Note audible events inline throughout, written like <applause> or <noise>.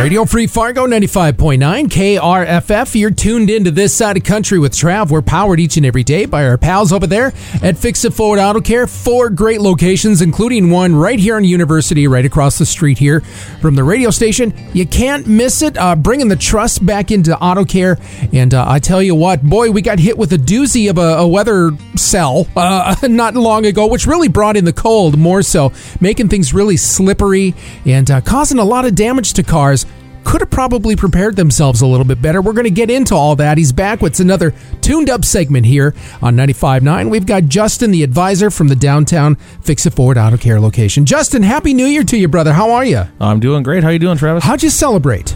Radio Free Fargo 95.9 KRFF. You're tuned into this side of country with Trav. We're powered each and every day by our pals over there at Fix It Forward Auto Care. Four great locations, including one right here on University, right across the street here from the radio station. You can't miss it. Uh, bringing the trust back into auto care. And uh, I tell you what, boy, we got hit with a doozy of a, a weather cell uh, <laughs> not long ago, which really brought in the cold more so, making things really slippery and uh, causing a lot of damage to cars could have probably prepared themselves a little bit better. We're going to get into all that. He's back with another tuned up segment here on 95.9. We've got Justin, the advisor from the downtown Fix It Forward Auto Care location. Justin, Happy New Year to you, brother. How are you? I'm doing great. How are you doing, Travis? How'd you celebrate?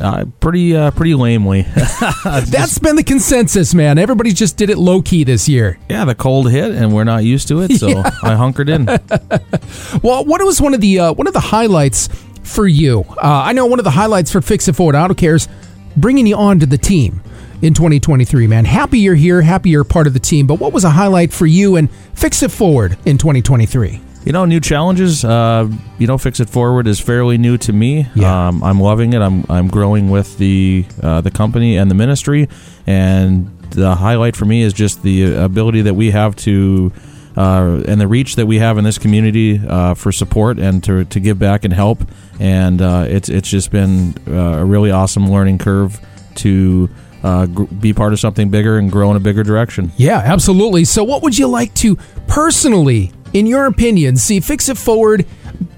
Uh, pretty, uh, pretty lamely. <laughs> That's been the consensus, man. Everybody just did it low key this year. yeah, the cold hit, and we're not used to it, so <laughs> I hunkered in. <laughs> Well, what was one of the uh, one of the highlights for you? Uh, I know one of the highlights for Fix It Forward Auto Care's bringing you on to the team in 2023. Man, happy you're here, happy you're part of the team. But what was a highlight for you and Fix It Forward in 2023? You know, new challenges. Uh, you know, fix it forward is fairly new to me. Yeah. Um, I'm loving it. I'm I'm growing with the uh, the company and the ministry, and the highlight for me is just the ability that we have to. Uh, and the reach that we have in this community uh, for support and to, to give back and help, and uh, it's it's just been uh, a really awesome learning curve to uh, gr- be part of something bigger and grow in a bigger direction. Yeah, absolutely. So, what would you like to personally, in your opinion, see Fix It Forward,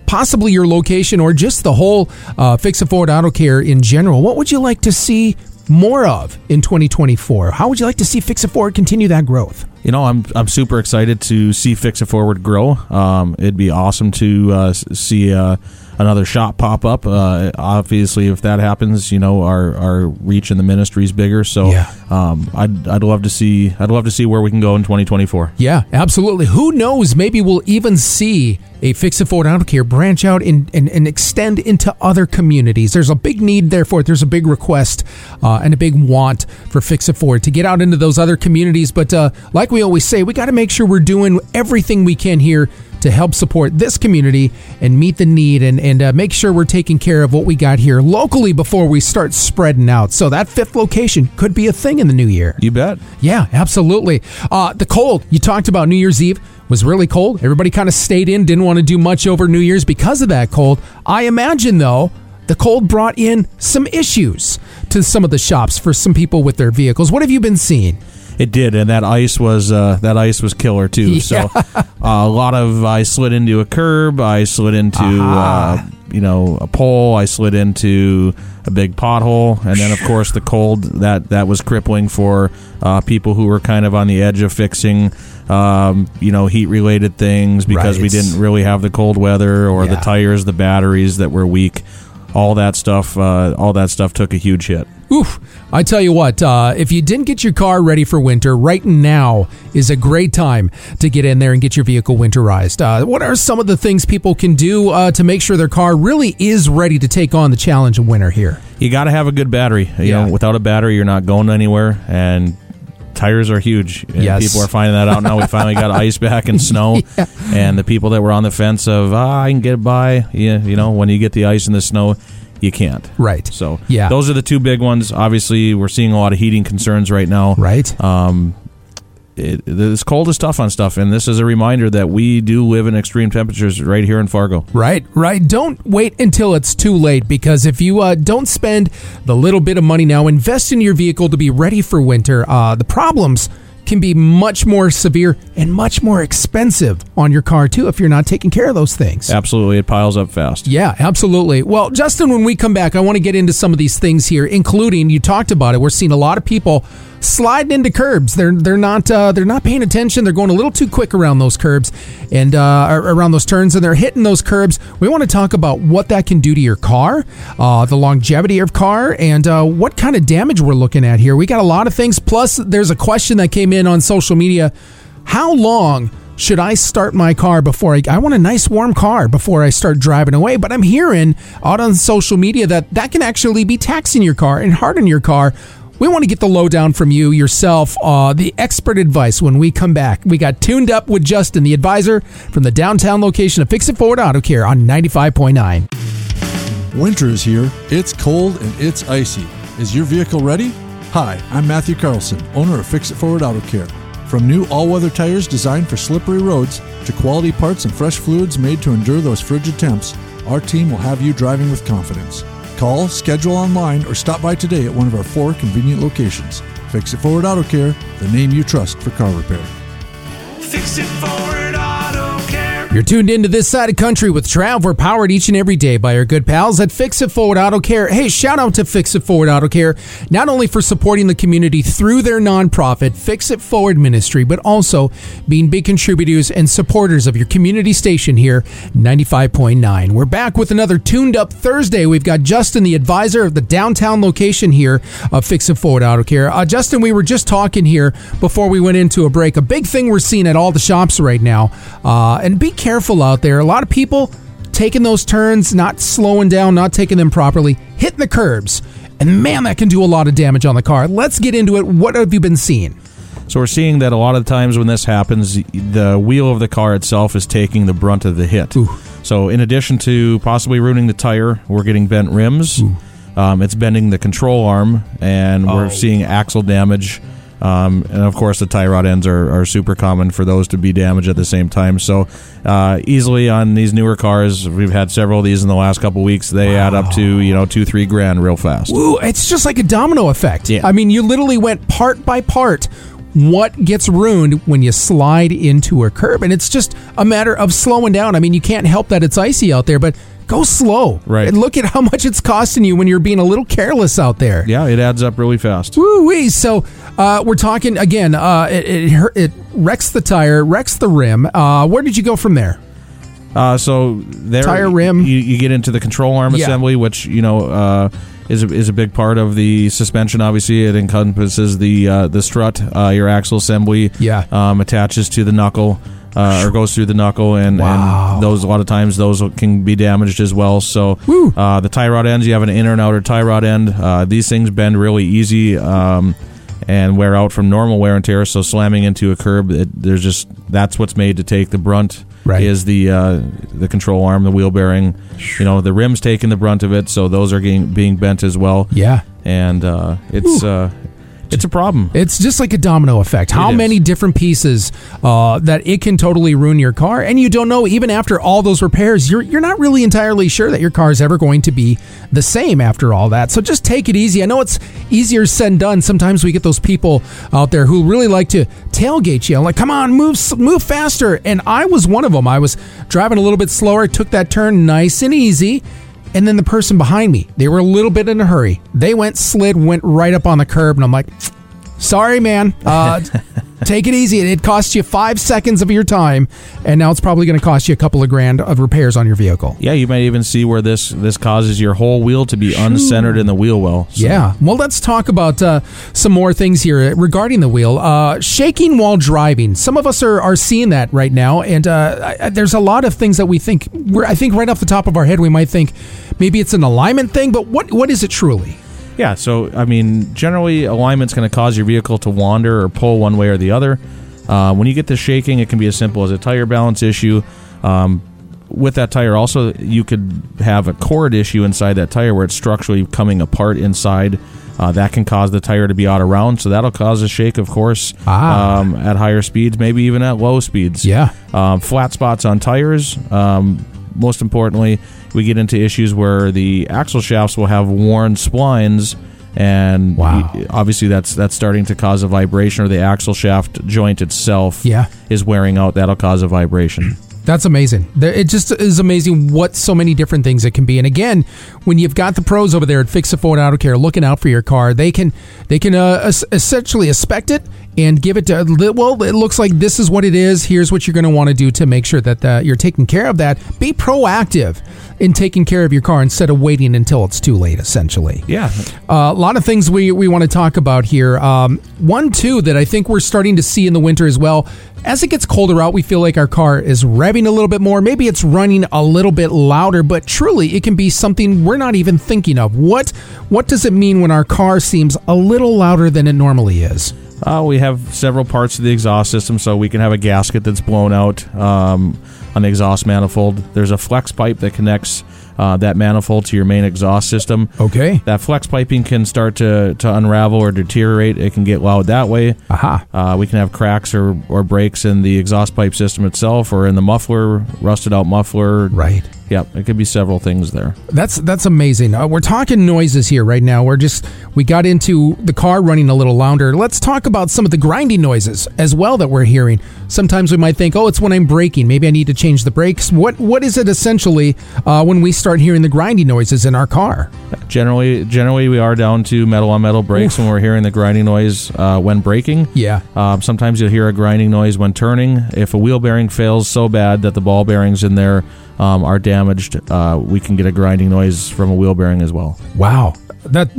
possibly your location or just the whole uh, Fix It Forward Auto Care in general? What would you like to see more of in 2024? How would you like to see Fix It Forward continue that growth? You know, I'm I'm super excited to see Fix It Forward grow. Um, it'd be awesome to uh, see uh, another shop pop up. Uh, obviously, if that happens, you know, our, our reach in the ministry is bigger. So, Yeah. um, I'd I'd love to see I'd love to see where we can go in 2024. Yeah, absolutely. Who knows? Maybe we'll even see a Fix It Forward Auto Care branch out and, and, and extend into other communities. There's a big need there for it. There's a big request uh, and a big want for Fix It Forward to get out into those other communities. But uh, like we always say, we got to make sure we're doing everything we can here to help support this community and meet the need and, and uh, make sure we're taking care of what we got here locally before we start spreading out. So that fifth location could be a thing in the new year. You bet. Yeah, absolutely. Uh, the cold, you talked about New Year's Eve was really cold. Everybody kind of stayed in, didn't want to do much over New Year's because of that cold. I imagine, though, the cold brought in some issues to some of the shops for some people with their vehicles. What have you been seeing? It did, and that ice was uh, that ice was killer too. <laughs> So uh, a lot of I slid into a curb, I slid into uh, you know a pole, I slid into a big pothole, and then of <laughs> course the cold that that was crippling for uh, people who were kind of on the edge of fixing. Um, you know, heat related things because we didn't really have the cold weather or the tires, the batteries that were weak. All that stuff, uh, all that stuff took a huge hit. Oof. I tell you what, uh, if you didn't get your car ready for winter, right now is a great time to get in there and get your vehicle winterized. Uh, what are some of the things people can do uh, to make sure their car really is ready to take on the challenge of winter here? you got to have a good battery. You Yeah. know, without a battery, you're not going anywhere. And tires are huge. And Yes. people are finding that out now. We finally got <laughs> ice back and snow, and the people that were on the fence of ah, I can get by. Yeah, you know, when you get the ice and the snow, you can't. Right. So Yeah. those are the two big ones. Obviously, we're seeing a lot of heating concerns right now. Right. Um, it, this cold is tough on stuff, and this is a reminder that we do live in extreme temperatures right here in Fargo. Right, right. Don't wait until it's too late because if you uh, don't spend the little bit of money now, invest in your vehicle to be ready for winter, uh, the problems can be much more severe and much more expensive on your car too if you're not taking care of those things. Absolutely, it piles up fast. Yeah, absolutely. Well, Justin, when we come back, I want to get into some of these things here, including you talked about it. We're seeing a lot of people sliding into curbs. They're they're not uh, they're not paying attention. They're going a little too quick around those curbs and uh, around those turns, and they're hitting those curbs. We want to talk about what that can do to your car, uh, the longevity of car, and uh, what kind of damage we're looking at here. We got a lot of things. Plus, there's a question that came in on social media: How long? should I start my car before I, I want a nice warm car before I start driving away? But I'm hearing out on social media that that can actually be taxing your car and harden your car. We want to get the lowdown from you yourself, uh, the expert advice when we come back. We got tuned up with Justin, the advisor from the downtown location of Fix It Forward Auto Care on 95.9. Winter is here. It's cold and it's icy. Is your vehicle ready? Hi, I'm Matthew Carlson, owner of Fix It Forward Auto Care. From new all weather tires designed for slippery roads to quality parts and fresh fluids made to endure those frigid temps, our team will have you driving with confidence. Call, schedule online, or stop by today at one of our four convenient locations. Fix It Forward Auto Care, the name you trust for car repair. Fix it forward. You're tuned into this side of country with Trav. We're powered each and every day by our good pals at Fix It Forward Auto Care. Hey, shout out to Fix It Forward Auto Care, not only for supporting the community through their nonprofit Fix It Forward Ministry, but also being big contributors and supporters of your community station here, 95.9. We're back with another tuned up Thursday. We've got Justin, the advisor of the downtown location here of Fix It Forward Auto Care. Uh, Justin, we were just talking here before we went into a break. A big thing we're seeing at all the shops right now, uh, and be careful out there. A lot of people taking those turns, not slowing down, not taking them properly, hitting the curbs. And man, that can do a lot of damage on the car. Let's get into it. What have you been seeing? So we're seeing that a lot of times when this happens, the wheel of the car itself is taking the brunt of the hit. Ooh. So in addition to possibly ruining the tire, we're getting bent rims. Um, it's bending the control arm, and Oh. we're seeing axle damage. Um, and of course, the tie rod ends are, are super common for those to be damaged at the same time. So, uh, easily on these newer cars, we've had several of these in the last couple weeks. They add up to you know two, three grand real fast. Ooh, it's just like a domino effect. Yeah. I mean, you literally went part by part. What gets ruined when you slide into a curb? And it's just a matter of slowing down. I mean, you can't help that it's icy out there, but go slow. Right. And look at how much it's costing you when you're being a little careless out there. Yeah, it adds up really fast. Woo wee! So uh, we're talking again. Uh, it, it it wrecks the tire, wrecks the rim. Uh, where did you go from there? Uh, so there, Tire rim. You, you get into the control arm Yeah. assembly, which you know uh, is a, is a big part of the suspension. Obviously, it encompasses the uh, the strut, uh, your axle assembly. Yeah. um, attaches to the knuckle. Uh, or goes through the knuckle, and, Wow. and those a lot of times those can be damaged as well. So uh, the tie rod ends, you have an inner and outer tie rod end. Uh, these things bend really easy um, and wear out from normal wear and tear. So slamming into a curb, it, there's just that's what's made to take the brunt Right. is the uh, the control arm, the wheel bearing. You know, the rims taking the brunt of it, so those are getting, being bent as well. Yeah. And uh, it's uh, it's a problem. It's just like a domino effect. How is. many different pieces uh, that it can totally ruin your car, and you don't know even after all those repairs, you're you're not really entirely sure that your car is ever going to be the same after all that. So just take it easy. I know it's easier said than done. Sometimes we get those people out there who really like to tailgate you, I'm like, "Come on, move move faster." And I was one of them. I was driving a little bit slower, took that turn nice and easy. And then the person behind me, they were a little bit in a hurry. They went slid, went right up on the curb, and I'm like, sorry, man. Uh, <laughs> take it easy. It cost you five seconds of your time, and now it's probably going to cost you a couple of grand of repairs on your vehicle. Yeah, you might even see where this this causes your whole wheel to be uncentered in the wheel well. So- Yeah. Well, let's talk about uh, some more things here regarding the wheel. Uh, shaking while driving. Some of us are, are seeing that right now, and uh, I, I- there's a lot of things that we think. We're, I think right off the top of our head, we might think maybe it's an alignment thing, but what what is it truly? Yeah, so I mean, generally alignment's going to cause your vehicle to wander or pull one way or the other. Uh, when you get the shaking, it can be as simple as a tire balance issue. Um, with that tire, also you could have a cord issue inside that tire where it's structurally coming apart inside. Uh, that can cause the tire to be out of round, so that'll cause a shake, of course, Ah. um, at higher speeds, maybe even at low speeds. Yeah. Um, flat spots on tires. Um, most importantly, we get into issues where the axle shafts will have worn splines, and Wow. obviously that's that's starting to cause a vibration, or the axle shaft joint itself Yeah. is wearing out. That'll cause a vibration. That's amazing. It just is amazing what so many different things it can be. And again, when you've got the pros over there at Fix It Forward Auto Care looking out for your car, they can they can uh, essentially inspect it and give it to well. It looks like this is what it is. Here's what you're going to want to do to make sure that uh, you're taking care of that. Be proactive in taking care of your car instead of waiting until it's too late. Essentially. Yeah, Uh, a lot of things we, we want to talk about here. Um, one, too, that I think we're starting to see in the winter as well. As it gets colder out, we feel like our car is revving a little bit more. Maybe it's running a little bit louder, but truly it can be something we're not even thinking of. What what does it mean when our car seems a little louder than it normally is? Uh, we have several parts of the exhaust system, so we can have a gasket that's blown out um, on the exhaust manifold. There's a flex pipe that connects uh, that manifold to your main exhaust system. Okay. That flex piping can start to, to unravel or deteriorate. It can get loud that way. Aha. Uh, we can have cracks or, or breaks in the exhaust pipe system itself or in the muffler, rusted out muffler. Right. Yep, it could be several things there. That's that's amazing. Uh, we're talking noises here right now. We're just we got into the car running a little louder. Let's talk about some of the grinding noises as well that we're hearing. Sometimes we might think, oh, it's when I'm braking. Maybe I need to change the brakes. What what is it essentially uh, when we start hearing the grinding noises in our car? Generally, generally we are down to metal on metal brakes when we're hearing the grinding noise uh, when braking. Yeah. Um, sometimes you'll hear a grinding noise when turning. If a wheel bearing fails so bad that the ball bearings in there um, are damaged, uh, we can get a grinding noise from a wheel bearing as well. Wow, that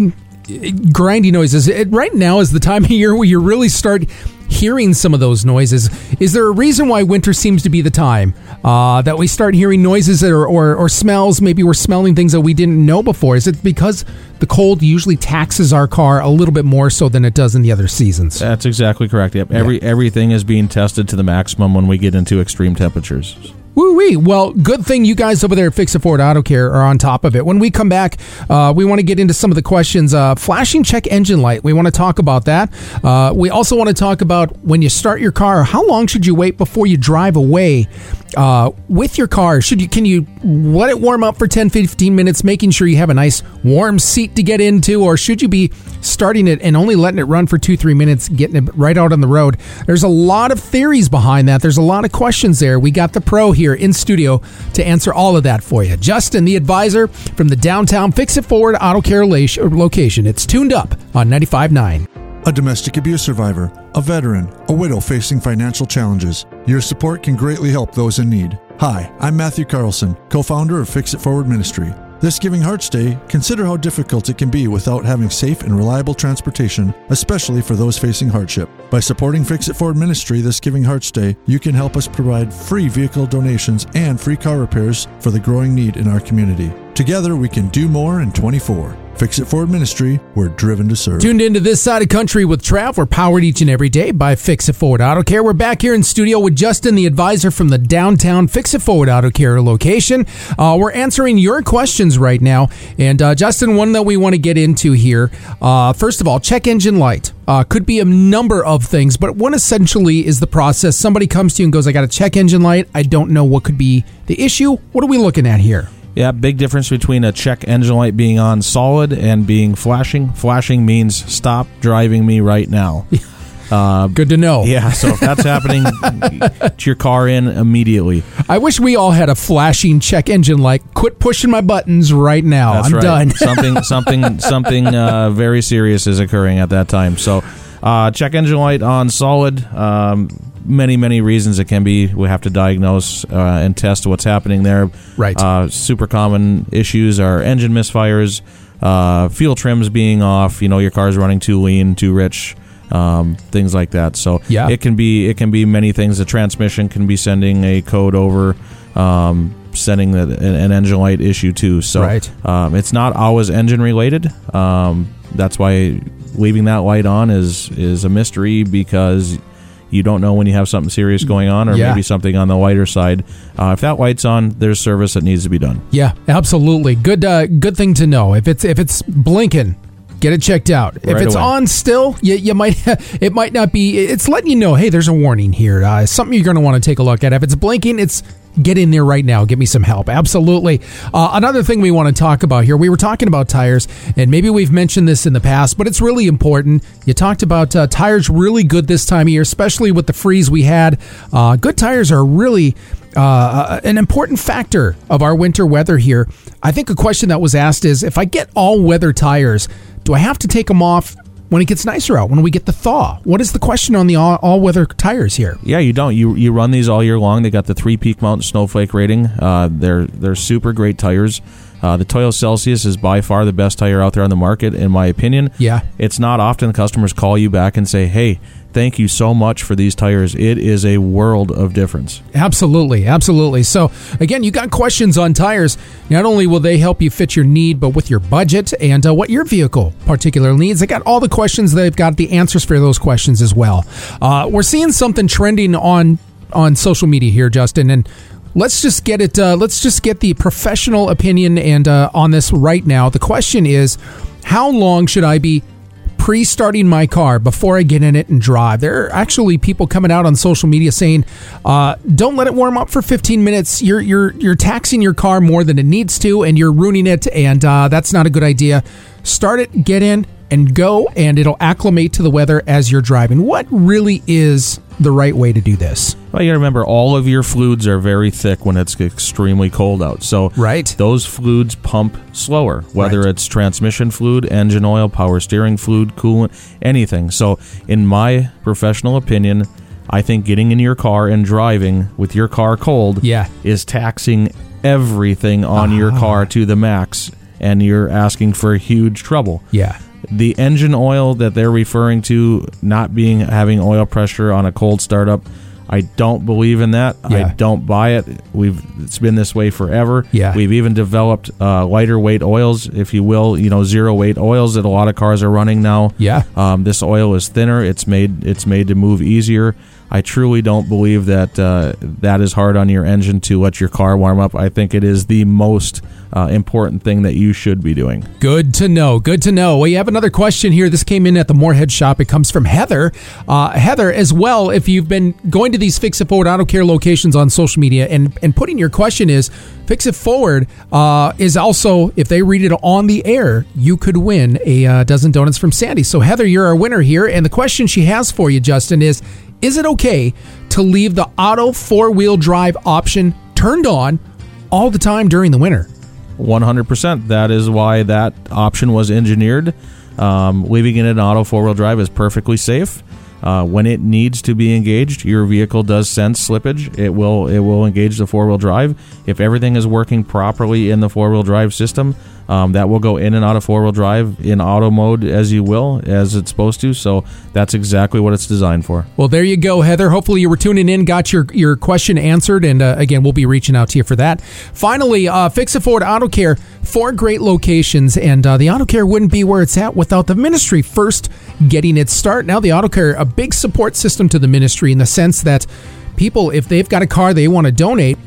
grinding noises. It, right now is the time of year where you really start hearing some of those noises. Is there a reason why winter seems to be the time uh, that we start hearing noises or, or, or smells? Maybe we're smelling things that we didn't know before. Is it because the cold usually taxes our car a little bit more so than it does in the other seasons? That's exactly correct. Yep. Every everything is being tested to the maximum when we get into extreme temperatures. Woo wee. Well, good thing you guys over there at Fix It Forward Auto Care are on top of it. When we come back, uh, we want to get into some of the questions. Uh, flashing check engine light. We want to talk about that. Uh, we also want to talk about when you start your car, how long should you wait before you drive away uh, with your car? Should you can you let it warm up for 10, 15 minutes, making sure you have a nice warm seat to get into, or should you be starting it and only letting it run for two, three minutes, getting it right out on the road? There's a lot of theories behind that. There's a lot of questions there. We got the pro here in studio to answer all of that for you. Justin, the advisor from the downtown Fix It Forward Auto Care location. It's tuned up on 95.9. A domestic abuse survivor, a veteran, a widow facing financial challenges. Your support can greatly help those in need. Hi, I'm Matthew Carlson, co founder of Fix It Forward Ministry. This Giving Hearts Day, consider how difficult it can be without having safe and reliable transportation, especially for those facing hardship. By supporting Fix It Forward Ministry this Giving Hearts Day, you can help us provide free vehicle donations and free car repairs for the growing need in our community. Together, we can do more in 24. Fix It Forward Ministry, we're driven to serve. Tuned into this side of country with Trav. We're powered each and every day by Fix It Forward Auto Care. We're back here in studio with Justin, the advisor from the downtown Fix It Forward Auto Care location. Uh, we're answering your questions right now. And uh, Justin, one that we want to get into here. Uh, first of all, check engine light. Uh, could be a number of things, but one essentially is the process. Somebody comes to you and goes, I got a check engine light. I don't know what could be the issue. What are we looking at here? Yeah, big difference between a check engine light being on solid and being flashing. Flashing means stop driving me right now. <laughs> Uh, Good to know. yeah, so if that's happening, <laughs> get your car in immediately. I wish we all had a flashing check engine light. Quit pushing my buttons right now. That's I'm right. done. something, something, <laughs> something uh, very serious is occurring at that time. So, uh, check engine light on solid. Um, many, many reasons it can be. We have to diagnose uh, and test what's happening there. Right. Uh, super common issues are engine misfires, uh, fuel trims being off. You know, your car's running too lean, too rich. Um, things like that. So Yeah. it can be it can be many things. The transmission can be sending a code over, um, sending the, an, an engine light issue too. So Right. um, it's not always engine related. Um, that's why leaving that light on is is a mystery because you don't know when you have something serious going on or Yeah. maybe something on the lighter side. Uh, if that light's on, there's service that needs to be done. Yeah, absolutely. Good uh, good thing to know. If it's if it's blinking, get it checked out. if it's away. on still, you, you might <laughs> it might not be it's letting you know, hey, there's a warning here. Uh, something you're going to want to take a look at. If it's blinking, it's get in there right now. Give me some help. Absolutely. Uh, another thing we want to talk about here. We were talking about tires, and maybe we've mentioned this in the past, but it's really important. You talked about uh, tires really good this time of year, especially with the freeze we had. Uh, good tires are really uh, an important factor of our winter weather here. I think a question that was asked is if I get all weather tires, do I have to take them off when it gets nicer out, when we get the thaw? What is the question on the all, all weather tires here? Yeah, you don't. You you run these all year long. They got the three peak mountain snowflake rating. Uh, they're they're super great tires. Uh, the Toyo Celsius is by far the best tire out there on the market, in my opinion. Yeah. It's not often customers call you back and say, "Hey, thank you so much for these tires. It is a world of difference." Absolutely, absolutely. So, again, you got questions on tires. Not only will they help you fit your need, but with your budget and uh, what your vehicle particularly needs. I got all the questions. They've got the answers for those questions as well. Uh, we're seeing something trending on on social media here, Justin, and let's just get it. Uh, let's just get the professional opinion and uh, on this right now. The question is, how long should I be pre-starting my car before I get in it and drive? There are actually people coming out on social media saying, uh, "Don't let it warm up for 15 minutes. You're you're you're taxing your car more than it needs to, and you're ruining it, and uh, that's not a good idea. Start it, get in, and go, and it'll acclimate to the weather as you're driving. What really is the right way to do this? Well, you remember all of your fluids are very thick when it's extremely cold out. So Right. those fluids pump slower, whether Right. it's transmission fluid, engine oil, power steering fluid, coolant, anything. So, in my professional opinion, I think getting in your car and driving with your car cold Yeah. is taxing everything on your Ah. car to the max, and you're asking for huge trouble Yeah. The engine oil that they're referring to not being having oil pressure on a cold startup I don't believe in that. Yeah. I don't buy it. We've it's been this way forever. Yeah. We've even developed uh, lighter weight oils, if you will, you know, zero weight oils that a lot of cars are running now. Yeah. Um, this oil is thinner. It's made it's made to move easier. I truly don't believe that uh, that is hard on your engine to let your car warm up. I think it is the most uh, important thing that you should be doing. Good to know. Good to know. We have another question here. This came in at the Moorhead shop. It comes from Heather. Uh, Heather, as well, if you've been going to these Fix It Forward Auto Care locations on social media and, and putting your question is Fix It Forward uh, is also, if they read it on the air, you could win a uh, dozen donuts from Sandy. So, Heather, you're our winner here. And the question she has for you, Justin, is Is it okay to leave the auto four wheel drive option turned on all the time during the winter? 100%. That is why that option was engineered. Um, leaving it in auto four wheel drive is perfectly safe. Uh, when it needs to be engaged, your vehicle does sense slippage. It will it will engage the four wheel drive. If everything is working properly in the four wheel drive system, um, that will go in and out of four wheel drive in auto mode as you will, as it's supposed to. So that's exactly what it's designed for. Well, there you go, Heather. Hopefully, you were tuning in, got your, your question answered, and uh, again, we'll be reaching out to you for that. Finally, uh, Fix It Forward Auto Care, four great locations, and uh, the Auto Care wouldn't be where it's at without the ministry first getting its start. Now, the Auto Care, a big support system to the ministry in the sense that people, if they've got a car they want to donate,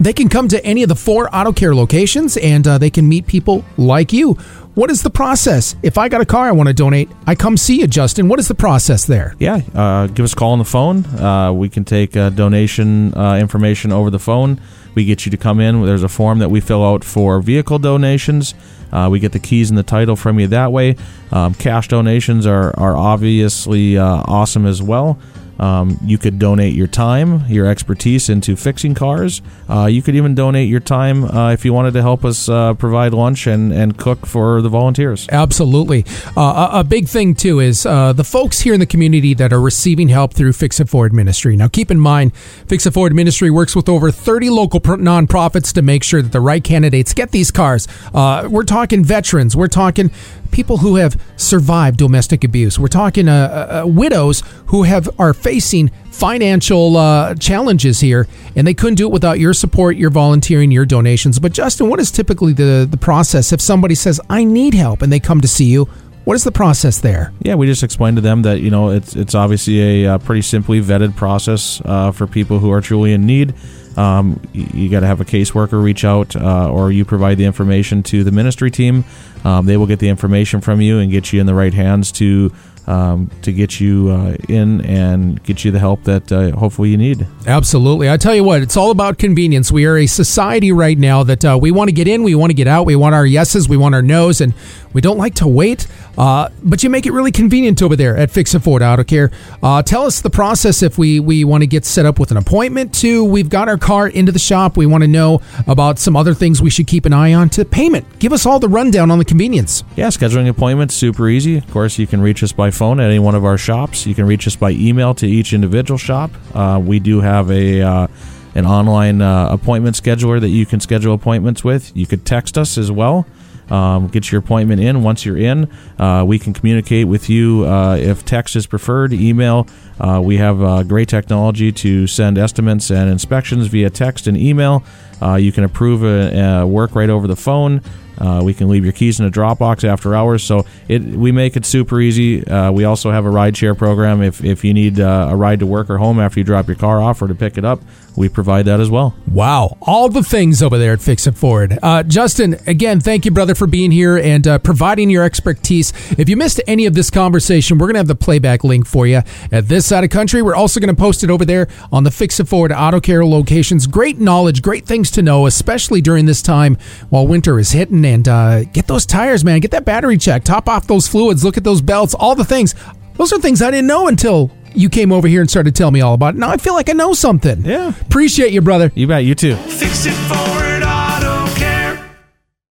they can come to any of the four auto care locations and uh, they can meet people like you. What is the process? If I got a car I want to donate, I come see you, Justin. What is the process there? Yeah, uh, give us a call on the phone. Uh, we can take uh, donation uh, information over the phone. We get you to come in. There's a form that we fill out for vehicle donations. Uh, we get the keys and the title from you that way. Um, cash donations are, are obviously uh, awesome as well. Um, you could donate your time, your expertise into fixing cars. Uh, you could even donate your time uh, if you wanted to help us uh, provide lunch and, and cook for the volunteers. Absolutely. Uh, a, big thing, too, is uh, the folks here in the community that are receiving help through Fix It Forward Ministry. Now, keep in mind, Fix It Forward Ministry works with over 30 local pr- nonprofits to make sure that the right candidates get these cars. Uh, we're talking veterans, we're talking people who have survived domestic abuse, we're talking uh, uh, widows who have are facing financial uh, challenges here, and they couldn't do it without your support, your volunteering, your donations. But Justin, what is typically the the process if somebody says I need help and they come to see you? What is the process there? Yeah, we just explained to them that you know it's it's obviously a uh, pretty simply vetted process uh, for people who are truly in need. Um, you, got to have a caseworker reach out, uh, or you provide the information to the ministry team. Um, they will get the information from you and get you in the right hands to um, to get you uh, in and get you the help that uh, hopefully you need. Absolutely. I tell you what, it's all about convenience. We are a society right now that uh, we want to get in, we want to get out, we want our yeses, we want our nos, and we don't like to wait. Uh, but you make it really convenient over there at Fix It Forward Auto Care. Uh, tell us the process if we, we want to get set up with an appointment to we've got our car into the shop. We want to know about some other things we should keep an eye on to payment. Give us all the rundown on the convenience. Yeah, scheduling appointments super easy. Of course, you can reach us by phone at any one of our shops. You can reach us by email to each individual shop. Uh, we do have a uh, an online uh, appointment scheduler that you can schedule appointments with. You could text us as well. Um, get your appointment in. Once you're in, uh, we can communicate with you. Uh, if text is preferred, email. Uh, we have uh, great technology to send estimates and inspections via text and email. Uh, you can approve a, a work right over the phone. Uh, we can leave your keys in a Dropbox after hours. So it we make it super easy. Uh, we also have a ride share program. If if you need uh, a ride to work or home after you drop your car off or to pick it up, we provide that as well. Wow, all the things over there at Fix It Forward. Uh, Justin, again, thank you, brother, for being here and uh, providing your expertise. If you missed any of this conversation, we're going to have the playback link for you at this side of country. We're also going to post it over there on the Fix It Forward Auto Care locations. Great knowledge, great things to know, especially during this time while winter is hitting. And uh, get those tires, man. Get that battery checked. Top off those fluids. Look at those belts. All the things. Those are things I didn't know until you came over here and started telling me all about it. Now I feel like I know something. Yeah. Appreciate you, brother. You bet. You too. Fix it for